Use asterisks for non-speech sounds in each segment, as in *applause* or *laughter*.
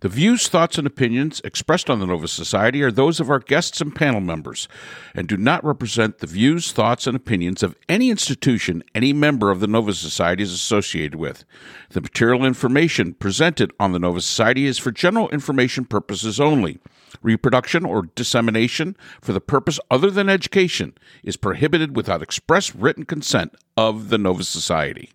The views, thoughts, and opinions expressed on the Nova Society are those of our guests and panel members and do not represent the views, thoughts, and opinions of any institution any member of the Nova Society is associated with. The material information presented on the Nova Society is for general information purposes only. Reproduction or dissemination for the purpose other than education is prohibited without express written consent of the Nova Society.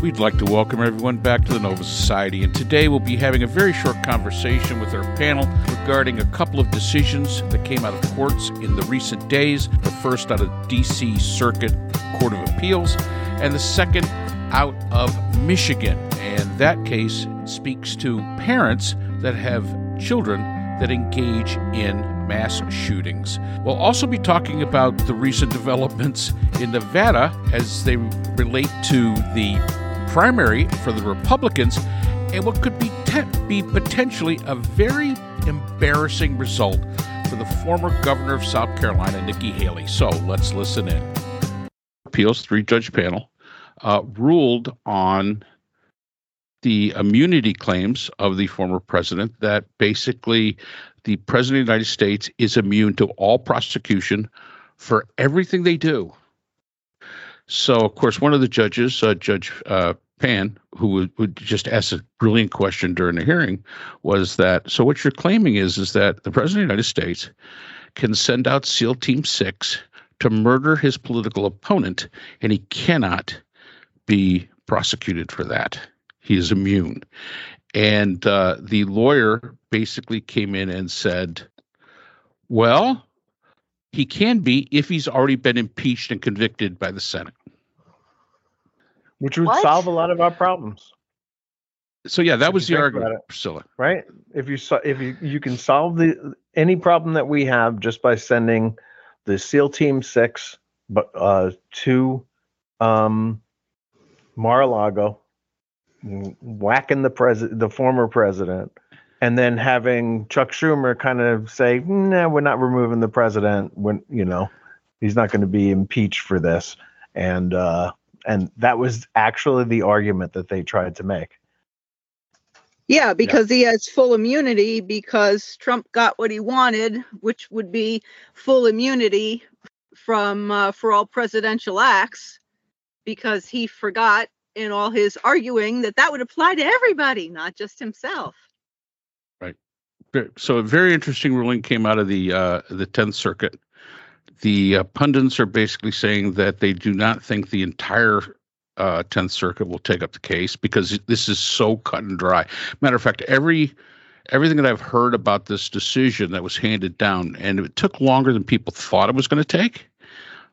We'd like to welcome everyone back to the Nova Society, and today we'll be having a very short conversation with our panel regarding a couple of decisions that came out of courts in the recent days. The first out of DC Circuit Court of Appeals, and the second out of Michigan. And that case speaks to parents that have children that engage in mass shootings. We'll also be talking about the recent developments in Nevada as they relate to the primary for the Republicans and what could be, te- be potentially a very embarrassing result for the former governor of South Carolina, Nikki Haley. So let's listen in. Appeals three judge panel uh, ruled on the immunity claims of the former president that basically the president of the United States is immune to all prosecution for everything they do. So, of course, one of the judges, uh, Judge uh, Pan, who would, would, just ask a brilliant question during the hearing, was that so what you're claiming is is that the president of the United States can send out SEAL Team Six to murder his political opponent, and he cannot be prosecuted for that. He is immune. And uh, the lawyer basically came in and said, well, he can be if he's already been impeached and convicted by the Senate which would what? solve a lot of our problems. So yeah, that if was the argument, Priscilla. Right? If you if you you can solve the any problem that we have just by sending the SEAL Team Six, but uh, to um, Mar-a-Lago, whacking the president, the former president, and then having Chuck Schumer kind of say, "No, nah, we're not removing the president. When you know, he's not going to be impeached for this." And uh, and that was actually the argument that they tried to make. Yeah, because yeah. he has full immunity because Trump got what he wanted, which would be full immunity from uh, for all presidential acts, because he forgot in all his arguing that that would apply to everybody, not just himself. So a very interesting ruling came out of the uh, the Tenth Circuit the uh, pundits are basically saying that they do not think the entire uh, 10th Circuit will take up the case because this is so cut and dry. Matter of fact, every everything that I've heard about this decision that was handed down, and it took longer than people thought it was going to take.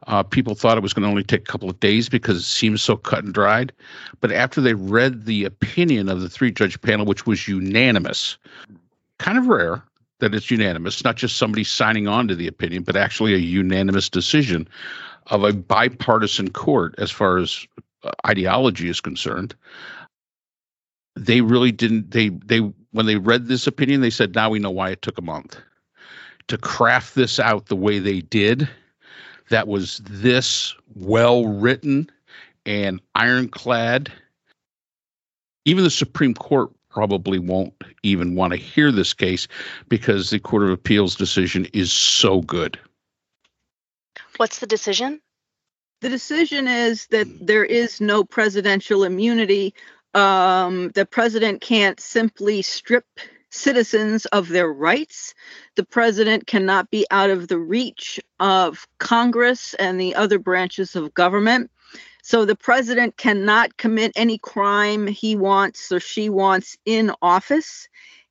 Uh, people thought it was going to only take a couple of days because it seems so cut and dried. But after they read the opinion of the three judge panel, which was unanimous, kind of rare, that it's unanimous, not just somebody signing on to the opinion, but actually a unanimous decision of a bipartisan court as far as uh, ideology is concerned. They really didn't. They they when they read this opinion, they said, "Now we know why it took a month to craft this out the way they did." That was this well written and ironclad. Even the Supreme Court probably won't even want to hear this case because the Court of Appeals decision is so good. What's the decision? The decision is that there is no presidential immunity. Um, the president can't simply strip citizens of their rights. The president cannot be out of the reach of Congress and the other branches of government. So the president cannot commit any crime he wants or she wants in office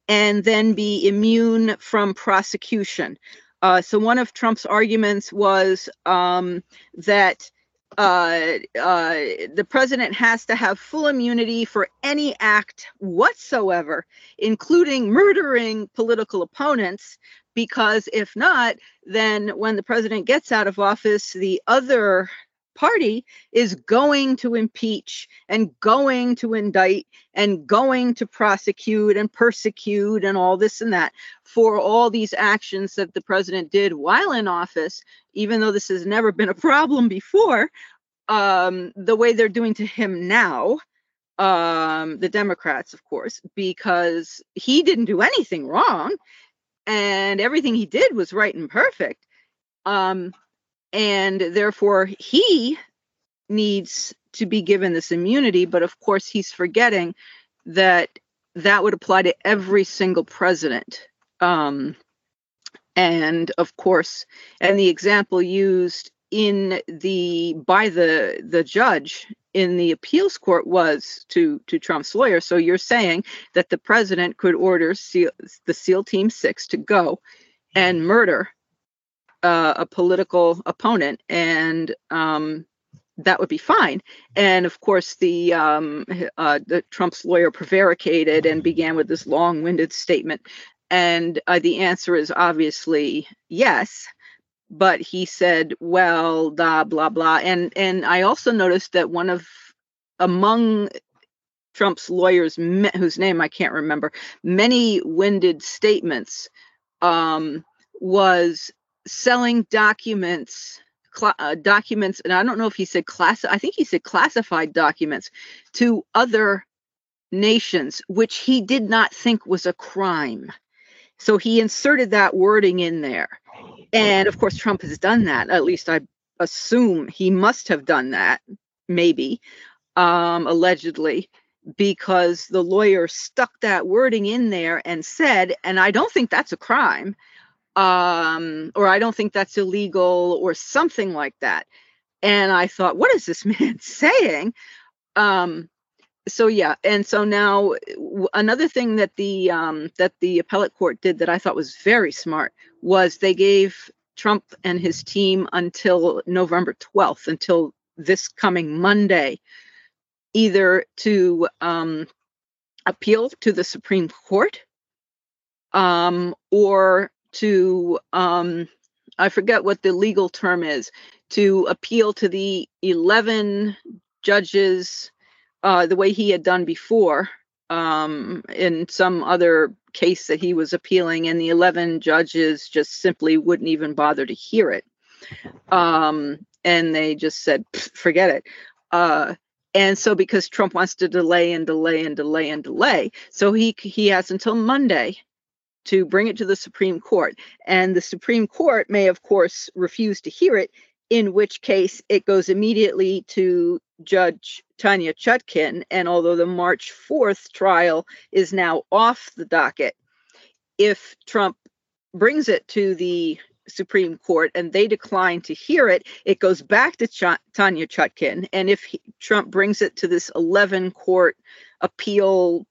and then be immune from prosecution. Uh, so one of Trump's arguments was um, that uh, uh, the president has to have full immunity for any act whatsoever, including murdering political opponents, because if not, then when the president gets out of office, the other party is going to impeach and going to indict and going to prosecute and persecute and all this and that for all these actions that the president did while in office, even though this has never been a problem before, um, the way they're doing to him now. um, the Democrats, of course, because he didn't do anything wrong, and everything he did was right and perfect. Um, and therefore, he needs to be given this immunity. But of course, he's forgetting that that would apply to every single president. Um, and of course, and the example used in the by the the judge in the appeals court was to to Trump's lawyer. So you're saying that the president could order SEAL, the SEAL Team Six to go and murder uh, a political opponent, and um, that would be fine. And of course, the um, uh, the Trump's lawyer prevaricated and began with this long-winded statement. And uh, the answer is obviously yes but he said, well, blah blah blah. And and I also noticed that one of among Trump's lawyers, whose name I can't remember, many winded statements um, was selling documents cl- uh, documents and i don't know if he said class i think he said classified documents to other nations which he did not think was a crime so he inserted that wording in there and of course, Trump has done that. At least I assume he must have done that, maybe, um, allegedly, because the lawyer stuck that wording in there and said, and I don't think that's a crime, um, or I don't think that's illegal, or something like that. And I thought, what is this *laughs* man saying? Um, so yeah and so now another thing that the um, that the appellate court did that i thought was very smart was they gave trump and his team until november 12th until this coming monday either to um, appeal to the supreme court um, or to um, i forget what the legal term is to appeal to the 11 judges uh, the way he had done before um, in some other case that he was appealing, and the 11 judges just simply wouldn't even bother to hear it. Um, and they just said, forget it. Uh, and so, because Trump wants to delay and delay and delay and delay, so he he has until Monday to bring it to the Supreme Court. And the Supreme Court may, of course, refuse to hear it, in which case it goes immediately to Judge Tanya Chutkan. And although the March 4th trial is now off the docket, if Trump brings it to the Supreme Court and they decline to hear it, it goes back to Ch- Tanya Chutkan. And if he, Trump brings it to this 11 court appeal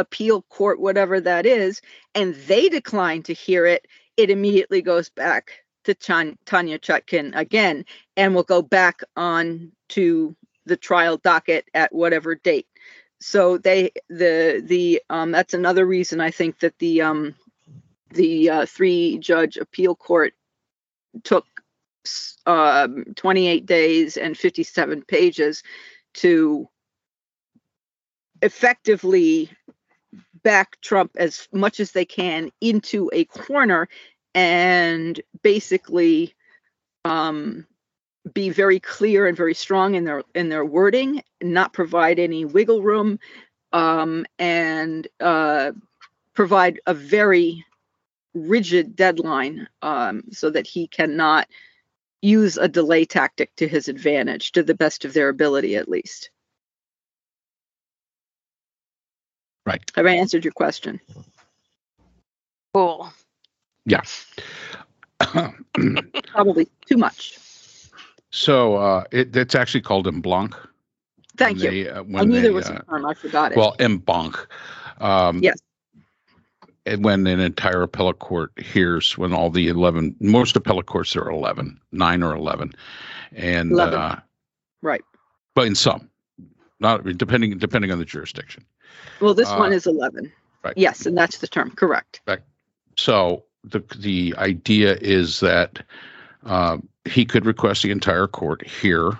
appeal court whatever that is and they decline to hear it it immediately goes back to Chan- Tanya Chutkan again and will go back on to the trial docket at whatever date. So they the the um, that's another reason I think that the um, the uh, three judge appeal court took um, 28 days and 57 pages to effectively back Trump as much as they can into a corner and basically um, be very clear and very strong in their in their wording, not provide any wiggle room, um, and uh, provide a very rigid deadline um, so that he cannot use a delay tactic to his advantage, to the best of their ability, at least. Right. Have I answered your question? Cool. Yeah. *coughs* Probably too much. So uh, it, it's actually called en banc. Thank when you. They, uh, I knew they, there was uh, a term. I forgot it. well, en banc. Um, Yes. And when an entire appellate court hears, when all the 11, most appellate courts are 11, nine or 11. And, 11. uh, right. but in some, not depending, depending on the jurisdiction. Well, this uh, one is 11. right. Yes, and that's the term. Correct. So the the idea is that uh, he could request the entire court hear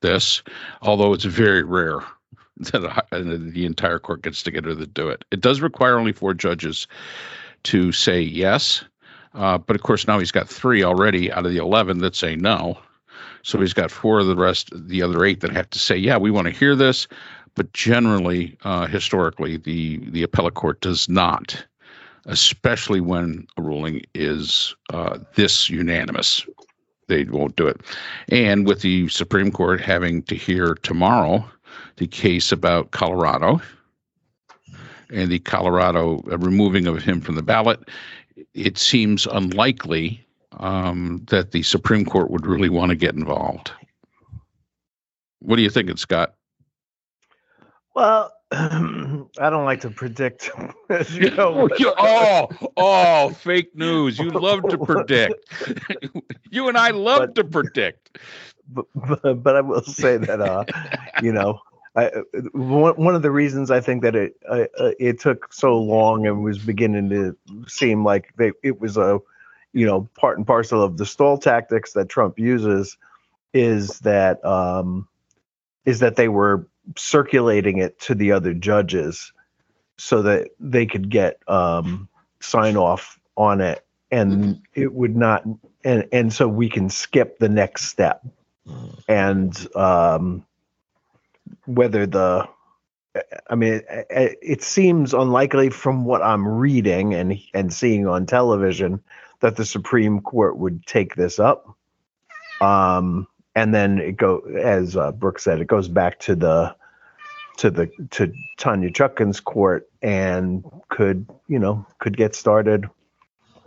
this, although it's very rare *laughs* that the entire court gets together to do it. It does require only four judges to say yes, uh, but of course now he's got three already out of the eleven that say no. So he's got four of the rest, the other eight that have to say, yeah, we want to hear this, but generally, uh, historically, the the appellate court does not, especially when a ruling is uh, this unanimous. They won't do it. And with the Supreme Court having to hear tomorrow the case about Colorado and the Colorado uh, removing of him from the ballot, it seems unlikely um, that the Supreme Court would really want to get involved. What do you think, Scott? Well, *clears throat* I don't like to predict, *laughs* you *laughs* know. oh, oh, fake news! You love to *laughs* predict. you and I love but, to predict. But, but, but I will say that, uh, you know, I, one, one of the reasons I think that it uh, it took so long and was beginning to seem like they, it was a, you know, part and parcel of the stall tactics that Trump uses, is that um, is that they were circulating it to the other judges so that they could get um, sign off on it and it would not and and so we can skip the next step and um, whether the I mean, it, it, seems unlikely from what I'm reading and and seeing on television that the Supreme Court would take this up. Um, and then it go as uh, Brooke said, it goes back to the to the to Tanya Chutkan's court and could you know could get started.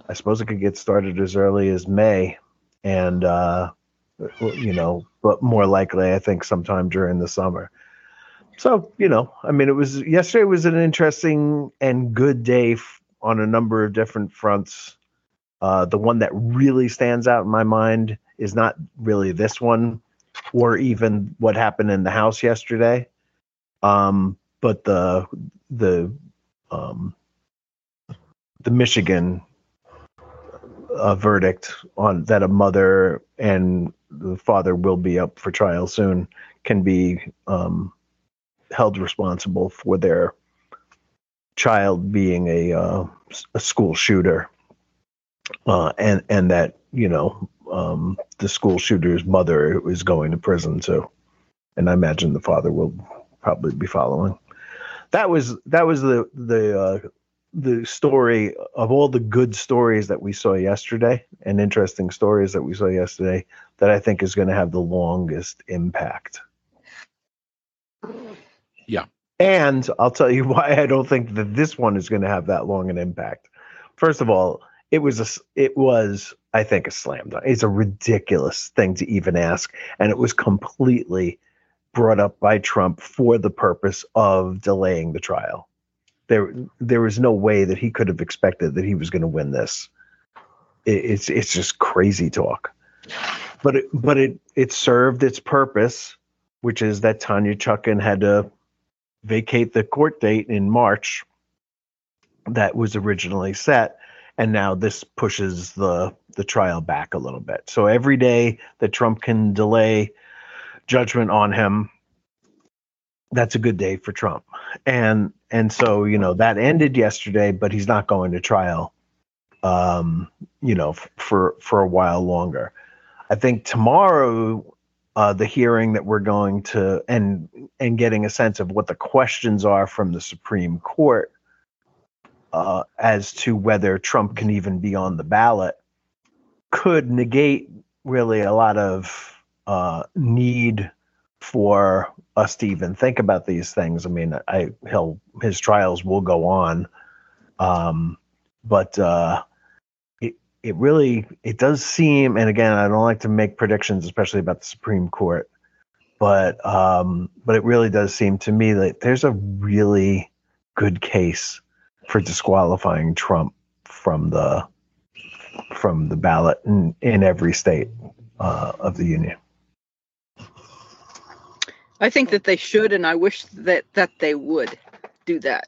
I suppose it could get started as early as May, and uh, you know, but more likely, I think sometime during the summer. So you know, I mean, it was yesterday was an interesting and good day f- on a number of different fronts. Uh, the one that really stands out in my mind is not really this one or even what happened in the house yesterday. Um, but the the um, the michigan uh, verdict on that a mother and the father will be up for trial soon can be um, held responsible for their child being a uh, a school shooter. Uh, and and that you know um, the school shooter's mother is going to prison too, and I imagine the father will probably be following. That was that was the the uh, the story of all the good stories that we saw yesterday and interesting stories that we saw yesterday that I think is going to have the longest impact. Yeah. And I'll tell you *laughs* why I don't think that this one is going to have that long an impact. First of all, it was a it was I think a slam dunk. It's a ridiculous thing to even ask, and it was completely brought up by Trump for the purpose of delaying the trial. There there was no way that he could have expected that he was going to win this. It, it's it's just crazy talk. But it but it it served its purpose, which is that Tanya Chutkan had to vacate the court date in March that was originally set and now this pushes the the trial back a little bit. So every day that Trump can delay judgment on him, that's a good day for Trump. And and so you know that ended yesterday, but he's not going to trial, um, you know, for for a while longer. I think tomorrow. Uh, the hearing that we're going to and and getting a sense of what the questions are from the Supreme Court uh, as to whether Trump can even be on the ballot could negate really a lot of uh, need for us to even think about these things. I mean, I he'll his trials will go on, um, but uh, it it really it does seem. And again, I don't like to make predictions, especially about the Supreme Court, but um, but it really does seem to me that there's a really good case for disqualifying Trump from the from the ballot in, in every state uh, of the union. I think that they should, and I wish that that they would do that.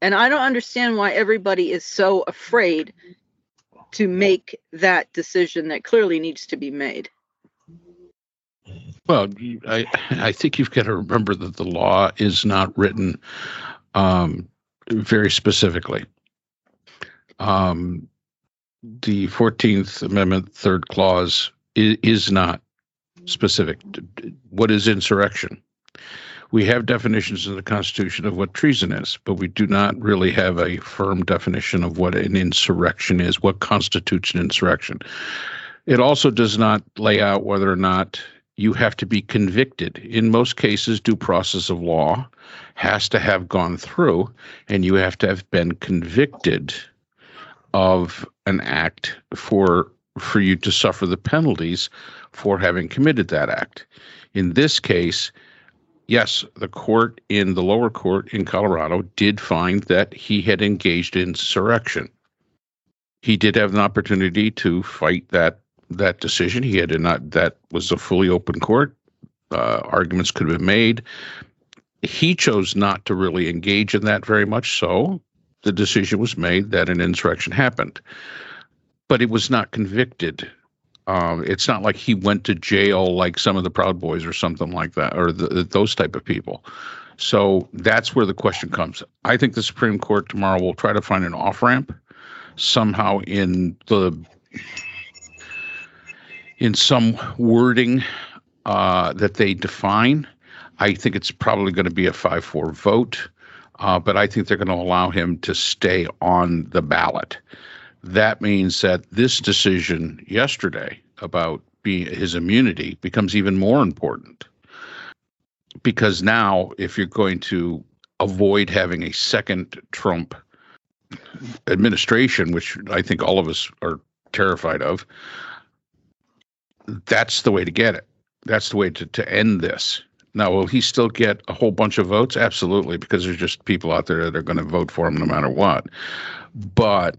And I don't understand why everybody is so afraid to make that decision that clearly needs to be made. Well, I I think you've got to remember that the law is not written um, very specifically. Um, the 14th Amendment, third clause, is, is not specific. Mm-hmm. What is insurrection? We have definitions in the Constitution of what treason is, but we do not really have a firm definition of what an insurrection is, what constitutes an insurrection. It also does not lay out whether or not you have to be convicted. In most cases, due process of law has to have gone through, and you have to have been convicted of an act for for you to suffer the penalties for having committed that act. In this case, yes, the court in the lower court in Colorado did find that he had engaged in insurrection. He did have an opportunity to fight that that decision. He had not that was a fully open court. Uh, arguments could have been made. He chose not to really engage in that very much. So the decision was made that an insurrection happened, but it was not convicted. Um, it's not like he went to jail like some of the Proud Boys or something like that, or the, those type of people. So that's where the question comes. I think the Supreme Court tomorrow will try to find an off ramp somehow in the in some wording uh, that they define. I think it's probably going to be a 5 4 vote, uh, but I think they're going to allow him to stay on the ballot. That means that this decision yesterday about his immunity becomes even more important because now, if you're going to avoid having a second Trump administration, which I think all of us are terrified of, that's the way to get it. That's the way to, to end this. Now, will he still get a whole bunch of votes? Absolutely, because there's just people out there that are going to vote for him no matter what. But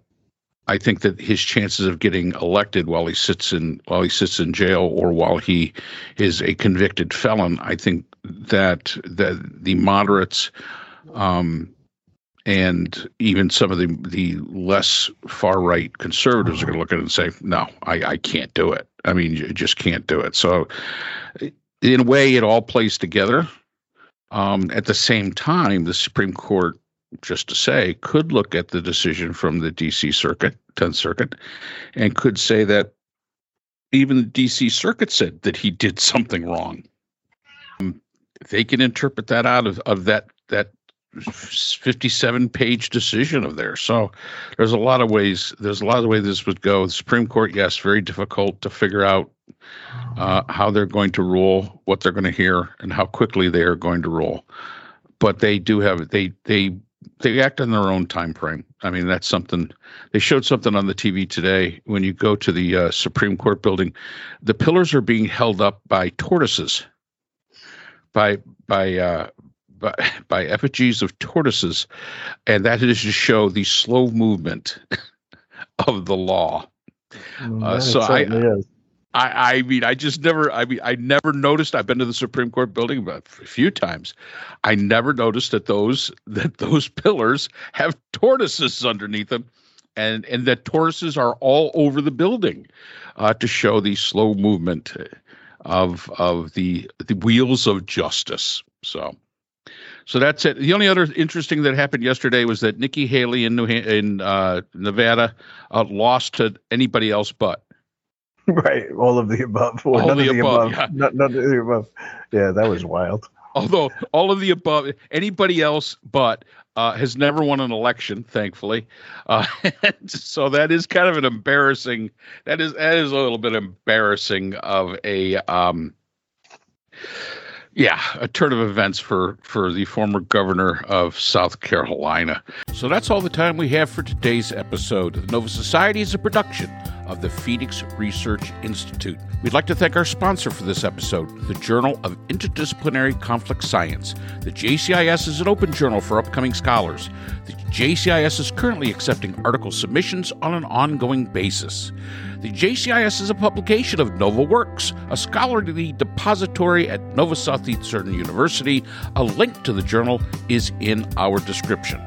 I think that his chances of getting elected while he sits in while he sits in jail or while he is a convicted felon, I think that that the moderates um, and even some of the the less far right conservatives are going to look at it and say, "No, I, I can't do it. I mean, you just can't do it." So, in a way, it all plays together. Um, at the same time, the Supreme Court, just to say, could look at the decision from the D.C. Circuit, 10th Circuit, and could say that even the D.C. Circuit said that he did *laughs* something wrong. Um, they can interpret that out of, of that that 57 page decision of theirs. So there's a lot of ways, there's a lot of ways this would go. The Supreme Court, yes, very difficult to figure out uh, how they're going to rule, what they're going to hear, and how quickly they are going to rule. But they do have, they, they, they act in their own time frame. I mean, that's something they showed something on the TV today. When you go to the uh, Supreme Court building, the pillars are being held up by tortoises, by by uh, by, by effigies of tortoises, and that is to show the slow movement *laughs* of the law. Uh, so I- is. I, I mean, I just never, I mean, I never noticed. I've been to the Supreme Court building a few times. I never noticed that those *laughs* that those pillars have tortoises underneath them, and and that tortoises are all over the building, uh, to show the slow movement of of the the wheels of justice. So. So that's it. The only other interesting that happened yesterday was that Nikki Haley in New Han- in uh, Nevada uh, lost to anybody else but. *laughs* right. All of the above. Or All none the of the above, above. yeah. Not, none of the above. Yeah, that was wild. although all of the above anybody else but uh, has never won an election thankfully uh, *laughs* so that is kind of an embarrassing that is that is a little bit embarrassing of a um yeah a turn of events for for the former governor of south carolina so that's all the time we have for today's episode the nova society is a production of the Phoenix Research Institute. We'd like to thank our sponsor for this episode, the Journal of Interdisciplinary Conflict Science. The JCIS is an open journal for upcoming scholars. The JCIS is currently accepting article submissions on an ongoing basis. The JCIS is a publication of Nova Works, a scholarly depository at Nova Southeastern University. A link to the journal is in our description.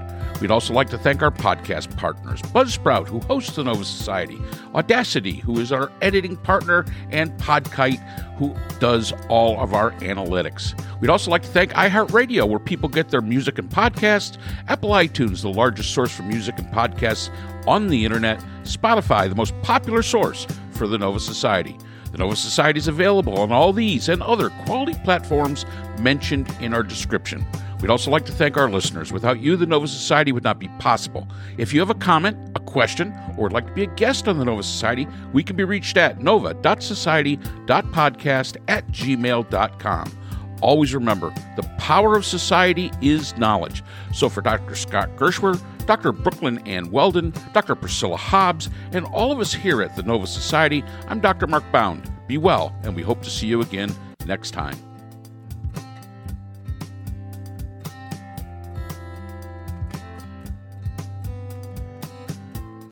We'd also like to thank our podcast partners Buzzsprout, who hosts the Nova Society, Audacity, who is our editing partner, and Podkite, who does all of our analytics. We'd also like to thank iHeartRadio, where people get their music and podcasts, Apple iTunes, the largest source for music and podcasts on the internet, Spotify, the most popular source for the Nova Society. The Nova Society is available on all these and other quality platforms mentioned in our description. We'd also like to thank our listeners. Without you, the Nova Society would not be possible. If you have a comment, a question, or would like to be a guest on the Nova Society, we can be reached at nova.society.podcast at gmail.com. Always remember, the power of society is knowledge. So for Dr. Scott Gershwer, Dr. Brooklyn Ann Weldon, Dr. Priscilla Hobbs, and all of us here at the Nova Society, I'm Dr. Mark Bound. Be well, and we hope to see you again next time.